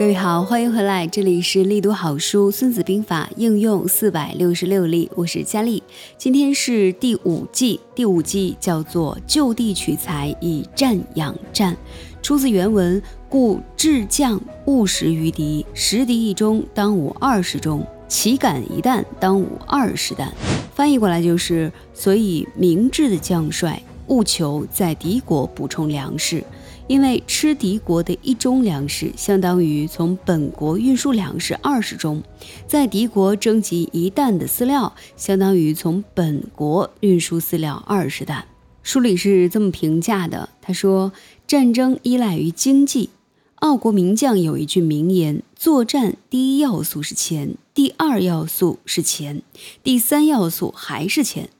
各位好，欢迎回来，这里是力读好书《孙子兵法》应用四百六十六例，我是佳丽。今天是第五季，第五季叫做“就地取材，以战养战”，出自原文：“故智将务实于敌，十敌一中，当无二十中；岂敢一弹，当无二十弹。”翻译过来就是：所以明智的将帅务求在敌国补充粮食。因为吃敌国的一中粮食，相当于从本国运输粮食二十中；在敌国征集一担的饲料，相当于从本国运输饲料二十担。书里是这么评价的：他说，战争依赖于经济。澳国名将有一句名言：作战第一要素是钱，第二要素是钱，第三要素还是钱。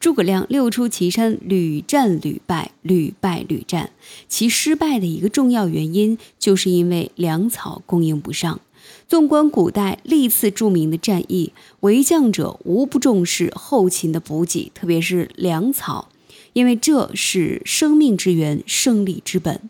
诸葛亮六出祁山，屡战屡败，屡败屡战。其失败的一个重要原因，就是因为粮草供应不上。纵观古代历次著名的战役，为将者无不重视后勤的补给，特别是粮草，因为这是生命之源，胜利之本。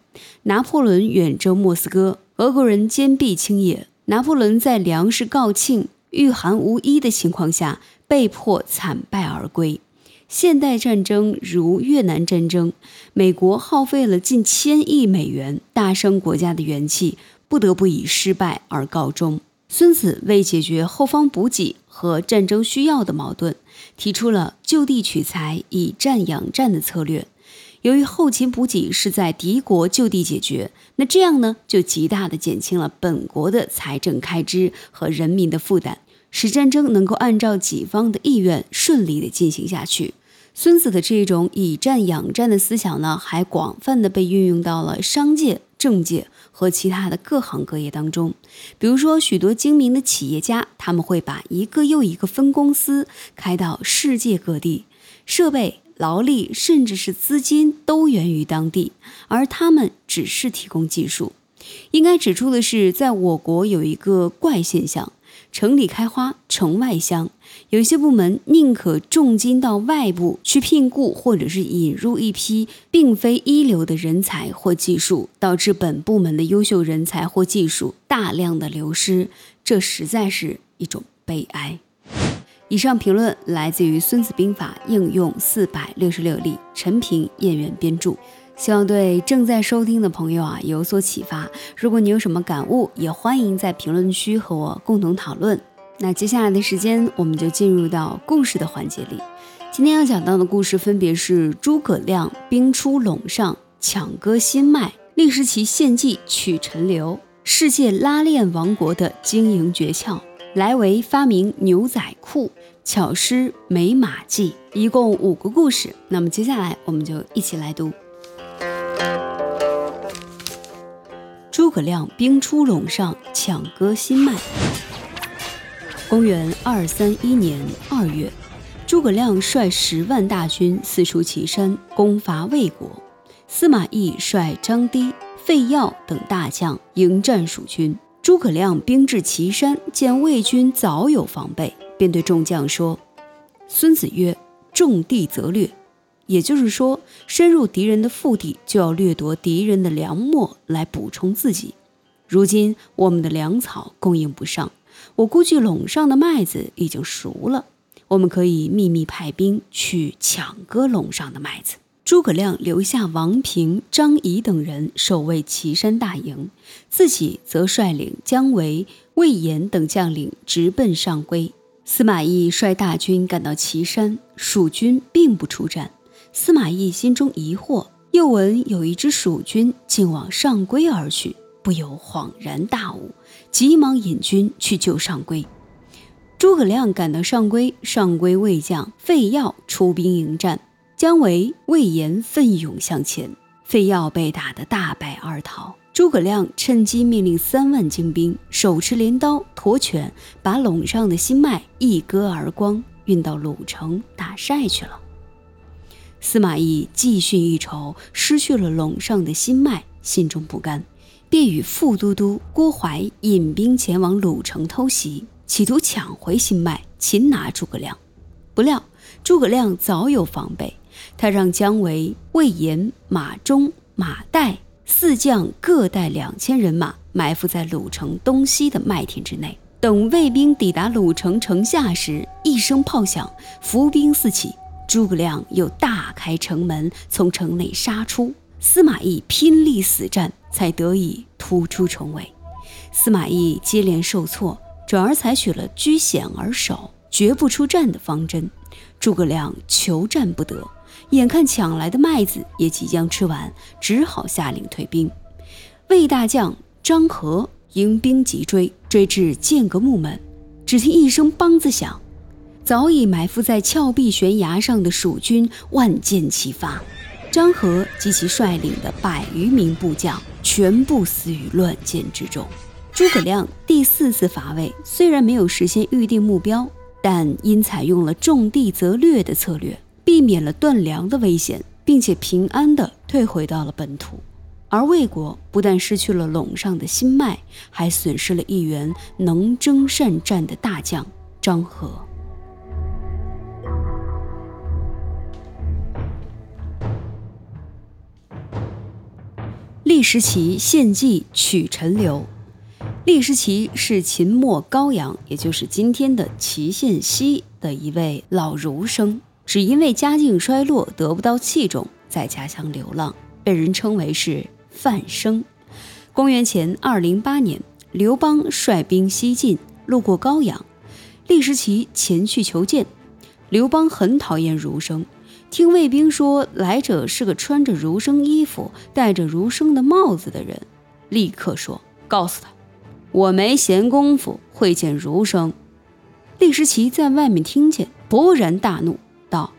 拿破仑远征莫斯科，俄国人坚壁清野，拿破仑在粮食告罄、御寒无衣的情况下，被迫惨败而归。现代战争如越南战争，美国耗费了近千亿美元，大伤国家的元气，不得不以失败而告终。孙子为解决后方补给和战争需要的矛盾，提出了就地取材、以战养战的策略。由于后勤补给是在敌国就地解决，那这样呢，就极大的减轻了本国的财政开支和人民的负担。使战争能够按照己方的意愿顺利的进行下去。孙子的这种以战养战的思想呢，还广泛的被运用到了商界、政界和其他的各行各业当中。比如说，许多精明的企业家，他们会把一个又一个分公司开到世界各地，设备、劳力甚至是资金都源于当地，而他们只是提供技术。应该指出的是，在我国有一个怪现象。城里开花，城外香。有些部门宁可重金到外部去聘雇，或者是引入一批并非一流的人才或技术，导致本部门的优秀人才或技术大量的流失。这实在是一种悲哀。以上评论来自于《孙子兵法》应用四百六十六例，陈平、燕园编著。希望对正在收听的朋友啊有所启发。如果你有什么感悟，也欢迎在评论区和我共同讨论。那接下来的时间，我们就进入到故事的环节里。今天要讲到的故事分别是诸葛亮兵出陇上抢割新麦，历时其献计取陈留，世界拉链王国的经营诀窍，来为发明牛仔裤，巧施美马计，一共五个故事。那么接下来我们就一起来读。诸葛亮兵出陇上抢割新麦。公元二三一年二月，诸葛亮率十万大军四出祁山，攻伐魏国。司马懿率张堤、费耀等大将迎战蜀军。诸葛亮兵至祁山，见魏军早有防备，便对众将说：“孙子曰：‘重地则略。’也就是说，深入敌人的腹地，就要掠夺敌人的粮秣来补充自己。如今我们的粮草供应不上，我估计陇上的麦子已经熟了，我们可以秘密派兵去抢割陇上的麦子。诸葛亮留下王平、张仪等人守卫岐山大营，自己则率领姜维、魏延等将领直奔上邽。司马懿率大军赶到岐山，蜀军并不出战。司马懿心中疑惑，又闻有一支蜀军竟往上邽而去，不由恍然大悟，急忙引军去救上邽。诸葛亮赶到上邽，上邽魏将费耀出兵迎战，姜维、魏延奋勇向前，费耀被打得大败而逃。诸葛亮趁机命令三万精兵，手持镰刀、驼犬，把陇上的新麦一割而光，运到鲁城打晒去了。司马懿继续一筹，失去了陇上的心脉，心中不甘，便与副都督郭淮引兵前往鲁城偷袭，企图抢回心脉，擒拿诸葛亮。不料诸葛亮早有防备，他让姜维、魏延、马忠、马岱四将各带两千人马埋伏在鲁城东西的麦田之内。等卫兵抵达鲁城城下时，一声炮响，伏兵四起。诸葛亮又大开城门，从城内杀出。司马懿拼力死战，才得以突出重围。司马懿接连受挫，转而采取了居险而守、绝不出战的方针。诸葛亮求战不得，眼看抢来的麦子也即将吃完，只好下令退兵。魏大将张合迎兵急追。追至剑阁木门，只听一声梆子响，早已埋伏在峭壁悬崖上的蜀军万箭齐发，张合及其率领的百余名部将全部死于乱箭之中。诸葛亮第四次伐魏，虽然没有实现预定目标，但因采用了重地则略的策略，避免了断粮的危险，并且平安地退回到了本土。而魏国不但失去了陇上的心脉，还损失了一员能征善战的大将张合。厉时齐献计取陈留。厉时齐是秦末高阳，也就是今天的祁县西的一位老儒生，只因为家境衰落，得不到器重，在家乡流浪，被人称为是。范生，公元前二零八年，刘邦率兵西进，路过高阳，厉时齐前去求见。刘邦很讨厌儒生，听卫兵说来者是个穿着儒生衣服、戴着儒生的帽子的人，立刻说：“告诉他，我没闲工夫会见儒生。”厉时齐在外面听见，勃然大怒，道：“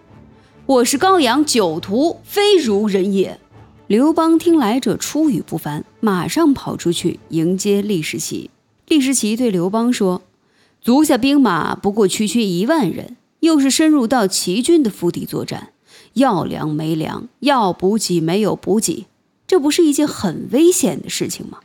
我是高阳酒徒，非儒人也。”刘邦听来者出语不凡，马上跑出去迎接厉时齐。厉时齐对刘邦说：“足下兵马不过区区一万人，又是深入到齐军的腹地作战，要粮没粮，要补给没有补给，这不是一件很危险的事情吗？”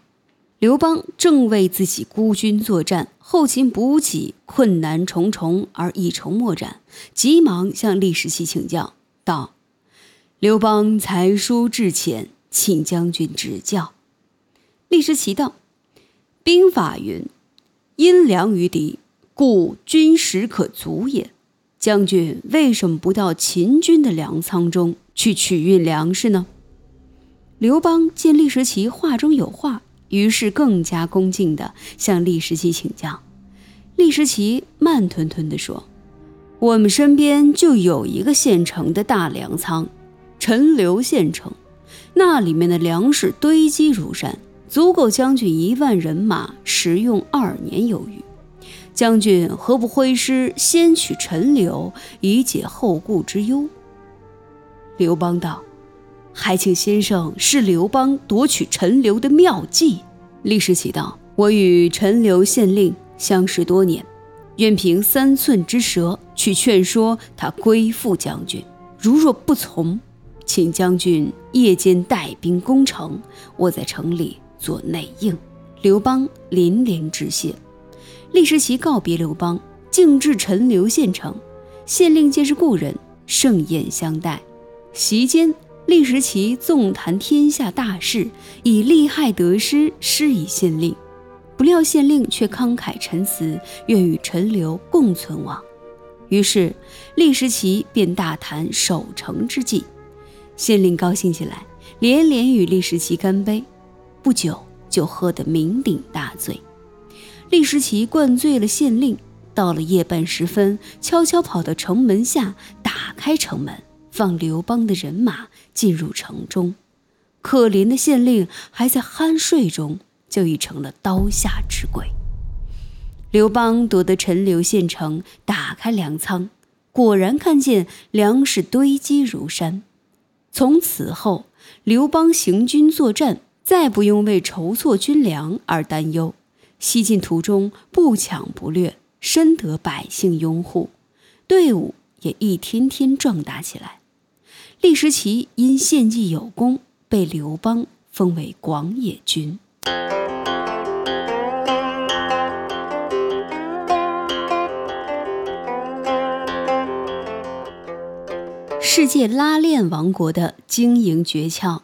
刘邦正为自己孤军作战，后勤补给困难重重而一筹莫展，急忙向厉时齐请教道。刘邦才疏志浅，请将军指教。厉时齐道：“兵法云，因粮于敌，故军食可足也。将军为什么不到秦军的粮仓中去取运粮食呢？”刘邦见厉时齐话中有话，于是更加恭敬地向厉时齐请教。厉时齐慢吞吞地说：“我们身边就有一个现成的大粮仓。”陈留县城，那里面的粮食堆积如山，足够将军一万人马食用二年有余。将军何不挥师先取陈留，以解后顾之忧？刘邦道：“还请先生是刘邦夺取陈留的妙计。”厉时齐道：“我与陈留县令相识多年，愿凭三寸之舌去劝说他归附将军。如若不从，”请将军夜间带兵攻城，我在城里做内应。刘邦连连致谢。厉时齐告别刘邦，径至陈留县城。县令见是故人，盛宴相待。席间，厉时齐纵谈天下大事，以利害得失施以县令。不料县令却慷慨陈词，愿与陈留共存亡。于是，厉时齐便大谈守城之计。县令高兴起来，连连与厉时齐干杯，不久就喝得酩酊大醉。厉时奇灌醉了县令，到了夜半时分，悄悄跑到城门下，打开城门，放刘邦的人马进入城中。可怜的县令还在酣睡中，就已成了刀下之鬼。刘邦夺得陈留县城，打开粮仓，果然看见粮食堆积如山。从此后，刘邦行军作战，再不用为筹措军粮而担忧。西进途中不抢不掠，深得百姓拥护，队伍也一天天壮大起来。厉时齐因献计有功，被刘邦封为广野君。世界拉链王国的经营诀窍。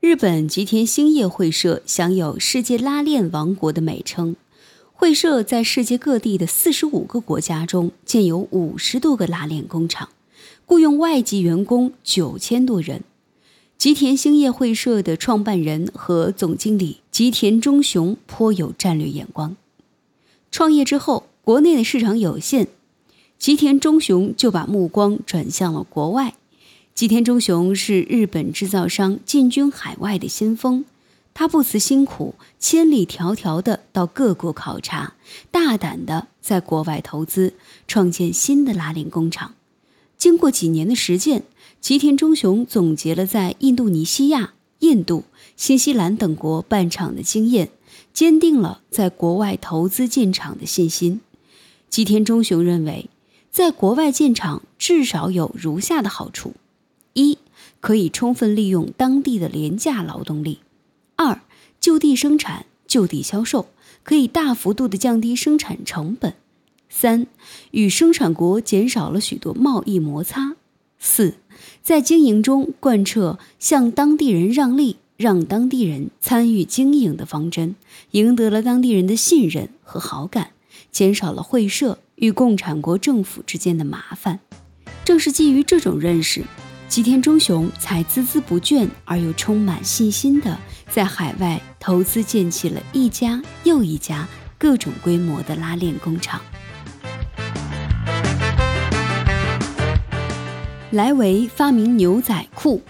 日本吉田兴业会社享有“世界拉链王国”的美称。会社在世界各地的四十五个国家中建有五十多个拉链工厂，雇佣外籍员工九千多人。吉田兴业会社的创办人和总经理吉田忠雄颇有战略眼光。创业之后，国内的市场有限，吉田忠雄就把目光转向了国外。吉田忠雄是日本制造商进军海外的先锋。他不辞辛苦，千里迢迢地到各国考察，大胆地在国外投资，创建新的拉链工厂。经过几年的实践，吉田忠雄总结了在印度尼西亚、印度、新西兰等国办厂的经验，坚定了在国外投资建厂的信心。吉田忠雄认为，在国外建厂至少有如下的好处：一，可以充分利用当地的廉价劳动力。二，就地生产，就地销售，可以大幅度的降低生产成本。三，与生产国减少了许多贸易摩擦。四，在经营中贯彻向当地人让利，让当地人参与经营的方针，赢得了当地人的信任和好感，减少了会社与共产国政府之间的麻烦。正是基于这种认识。吉田忠雄才孜孜不倦而又充满信心地在海外投资建起了一家又一家各种规模的拉链工厂。莱维发明牛仔裤。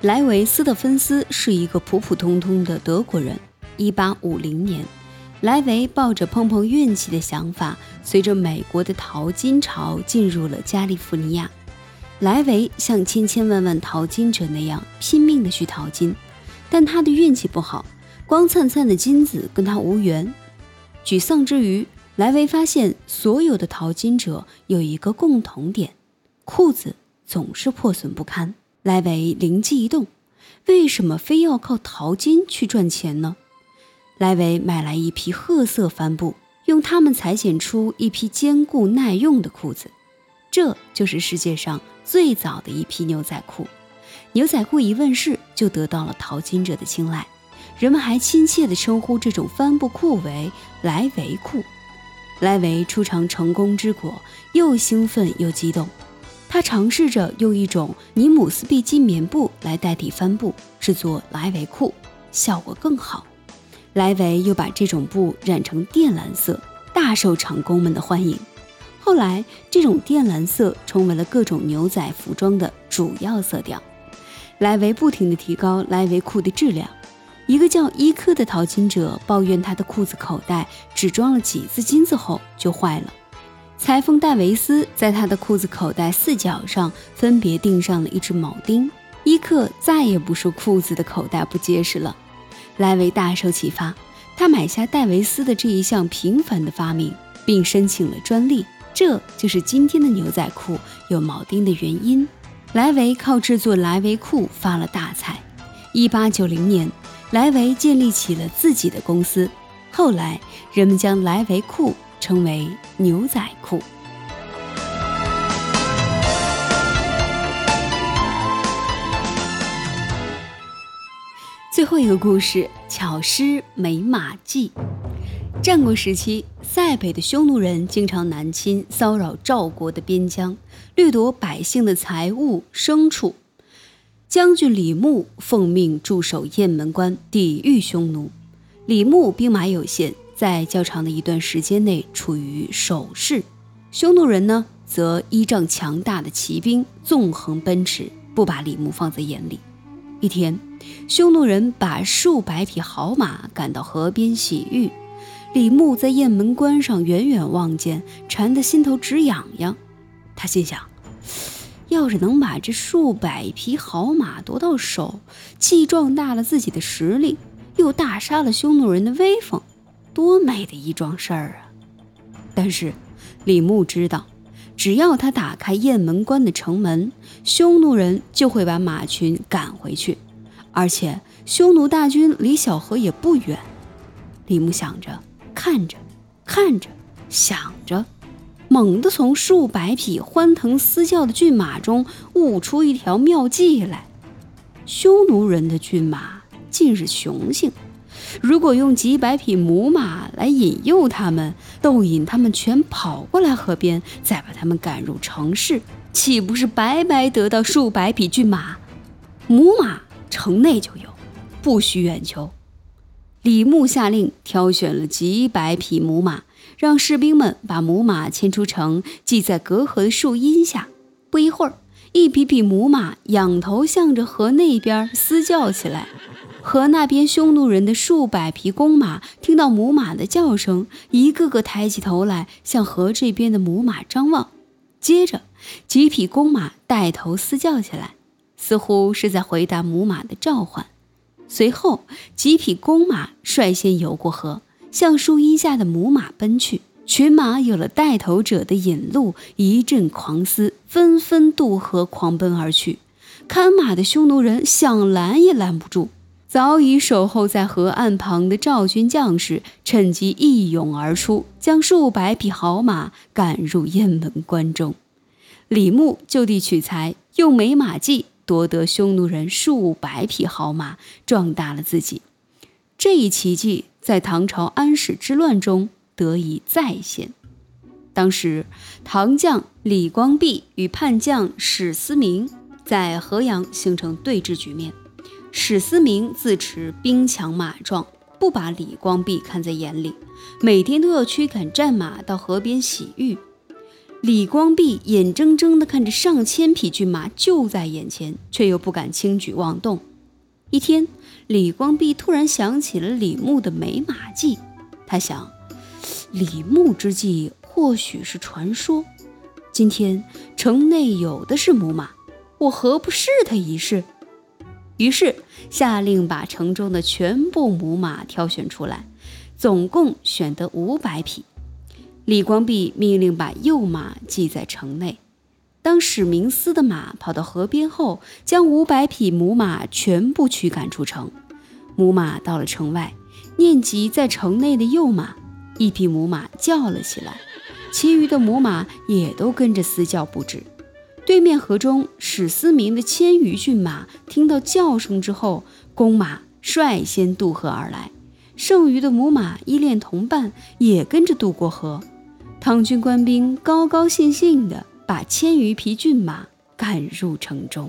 莱维斯特芬斯是一个普普通通的德国人。1850年，莱维抱着碰碰运气的想法，随着美国的淘金潮进入了加利福尼亚。莱维像千千万万淘金者那样拼命地去淘金，但他的运气不好，光灿灿的金子跟他无缘。沮丧之余，莱维发现所有的淘金者有一个共同点：裤子总是破损不堪。莱维灵机一动，为什么非要靠淘金去赚钱呢？莱维买来一批褐色帆布，用它们裁剪出一批坚固耐用的裤子。这就是世界上最早的一批牛仔裤。牛仔裤一问世，就得到了淘金者的青睐。人们还亲切地称呼这种帆布裤为“莱维裤”。莱维初尝成功之果，又兴奋又激动。他尝试着用一种尼姆斯碧金棉布来代替帆布，制作莱维裤，效果更好。莱维又把这种布染成靛蓝色，大受厂工们的欢迎。后来，这种靛蓝色成为了各种牛仔服装的主要色调。莱维不停地提高莱维裤的质量。一个叫伊克的淘金者抱怨，他的裤子口袋只装了几次金子后就坏了。裁缝戴维斯在他的裤子口袋四角上分别钉上了一只铆钉，伊克再也不说裤子的口袋不结实了。莱维大受启发，他买下戴维斯的这一项平凡的发明，并申请了专利。这就是今天的牛仔裤有铆钉的原因。莱维靠制作莱维裤发了大财。一八九零年，莱维建立起了自己的公司。后来，人们将莱维裤称为牛仔裤。最后一个故事：巧施美马计。战国时期，塞北的匈奴人经常南侵，骚扰赵国的边疆，掠夺百姓的财物、牲畜。将军李牧奉命驻守雁门关，抵御匈奴。李牧兵马有限，在较长的一段时间内处于守势。匈奴人呢，则依仗强大的骑兵，纵横奔驰，不把李牧放在眼里。一天，匈奴人把数百匹好马赶到河边洗浴。李牧在雁门关上远远望见，馋得心头直痒痒。他心想：要是能把这数百匹好马夺到手，既壮大了自己的实力，又大杀了匈奴人的威风，多美的一桩事儿啊！但是李牧知道，只要他打开雁门关的城门，匈奴人就会把马群赶回去，而且匈奴大军离小河也不远。李牧想着。看着，看着，想着，猛地从数百匹欢腾嘶叫的骏马中悟出一条妙计来。匈奴人的骏马尽是雄性，如果用几百匹母马来引诱他们，逗引他们全跑过来河边，再把他们赶入城市，岂不是白白得到数百匹骏马？母马城内就有，不需远求。李牧下令挑选了几百匹母马，让士兵们把母马牵出城，系在隔河的树荫下。不一会儿，一匹匹母马仰头向着河那边嘶叫起来。河那边匈奴人的数百匹公马听到母马的叫声，一个个抬起头来向河这边的母马张望。接着，几匹公马带头嘶叫起来，似乎是在回答母马的召唤。随后，几匹公马率先游过河，向树荫下的母马奔去。群马有了带头者的引路，一阵狂嘶，纷纷渡河狂奔而去。看马的匈奴人想拦也拦不住。早已守候在河岸旁的赵军将士趁机一涌而出，将数百匹好马赶入雁门关中。李牧就地取材，用美马计。夺得匈奴人数百匹好马，壮大了自己。这一奇迹在唐朝安史之乱中得以再现。当时，唐将李光弼与叛将史思明在河阳形成对峙局面。史思明自持兵强马壮，不把李光弼看在眼里，每天都要驱赶战马到河边洗浴。李光弼眼睁睁地看着上千匹骏马就在眼前，却又不敢轻举妄动。一天，李光弼突然想起了李牧的美马计。他想，李牧之计或许是传说。今天城内有的是母马，我何不试他一试？于是下令把城中的全部母马挑选出来，总共选得五百匹。李光弼命令把幼马系在城内。当史明斯的马跑到河边后，将五百匹母马全部驱赶出城。母马到了城外，念及在城内的幼马，一匹母马叫了起来，其余的母马也都跟着嘶叫不止。对面河中，史思明的千余骏马听到叫声之后，公马率先渡河而来，剩余的母马依恋同伴，也跟着渡过河。唐军官兵高高兴兴地把千余匹骏马赶入城中。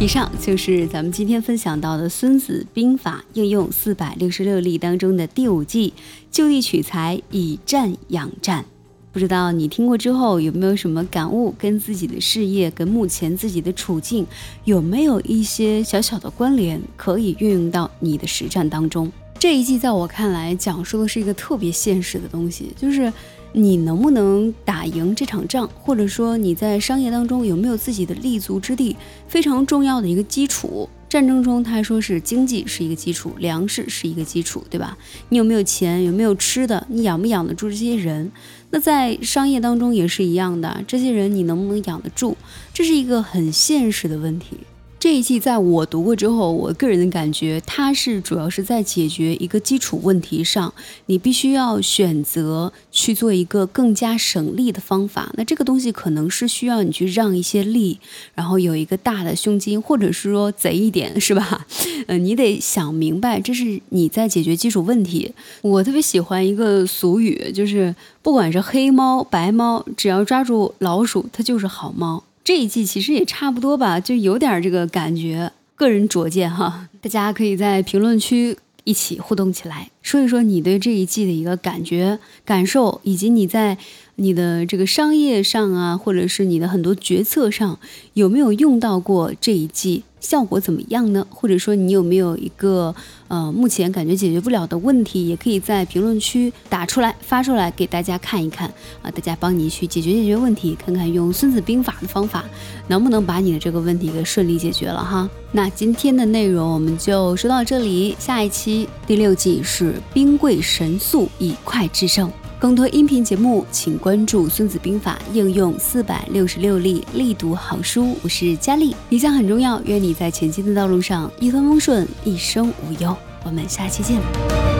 以上就是咱们今天分享到的《孙子兵法》应用四百六十六例当中的第五计“就地取材，以战养战”。不知道你听过之后有没有什么感悟？跟自己的事业、跟目前自己的处境有没有一些小小的关联，可以运用到你的实战当中？这一季在我看来，讲述的是一个特别现实的东西，就是你能不能打赢这场仗，或者说你在商业当中有没有自己的立足之地，非常重要的一个基础。战争中，他说是经济是一个基础，粮食是一个基础，对吧？你有没有钱，有没有吃的，你养不养得住这些人？那在商业当中也是一样的，这些人你能不能养得住，这是一个很现实的问题。这一季在我读过之后，我个人的感觉，它是主要是在解决一个基础问题上，你必须要选择去做一个更加省力的方法。那这个东西可能是需要你去让一些力，然后有一个大的胸襟，或者是说贼一点，是吧？嗯，你得想明白，这是你在解决基础问题。我特别喜欢一个俗语，就是不管是黑猫白猫，只要抓住老鼠，它就是好猫。这一季其实也差不多吧，就有点这个感觉，个人拙见哈。大家可以在评论区一起互动起来，说一说你对这一季的一个感觉、感受，以及你在你的这个商业上啊，或者是你的很多决策上，有没有用到过这一季。效果怎么样呢？或者说你有没有一个呃目前感觉解决不了的问题，也可以在评论区打出来发出来给大家看一看啊，大家帮你去解决解决问题，看看用《孙子兵法》的方法能不能把你的这个问题给顺利解决了哈。那今天的内容我们就说到这里，下一期第六季是兵贵神速，以快制胜。更多音频节目，请关注《孙子兵法》应用四百六十六例力读好书。我是佳丽，理想很重要，愿你在前进的道路上一帆风顺，一生无忧。我们下期见。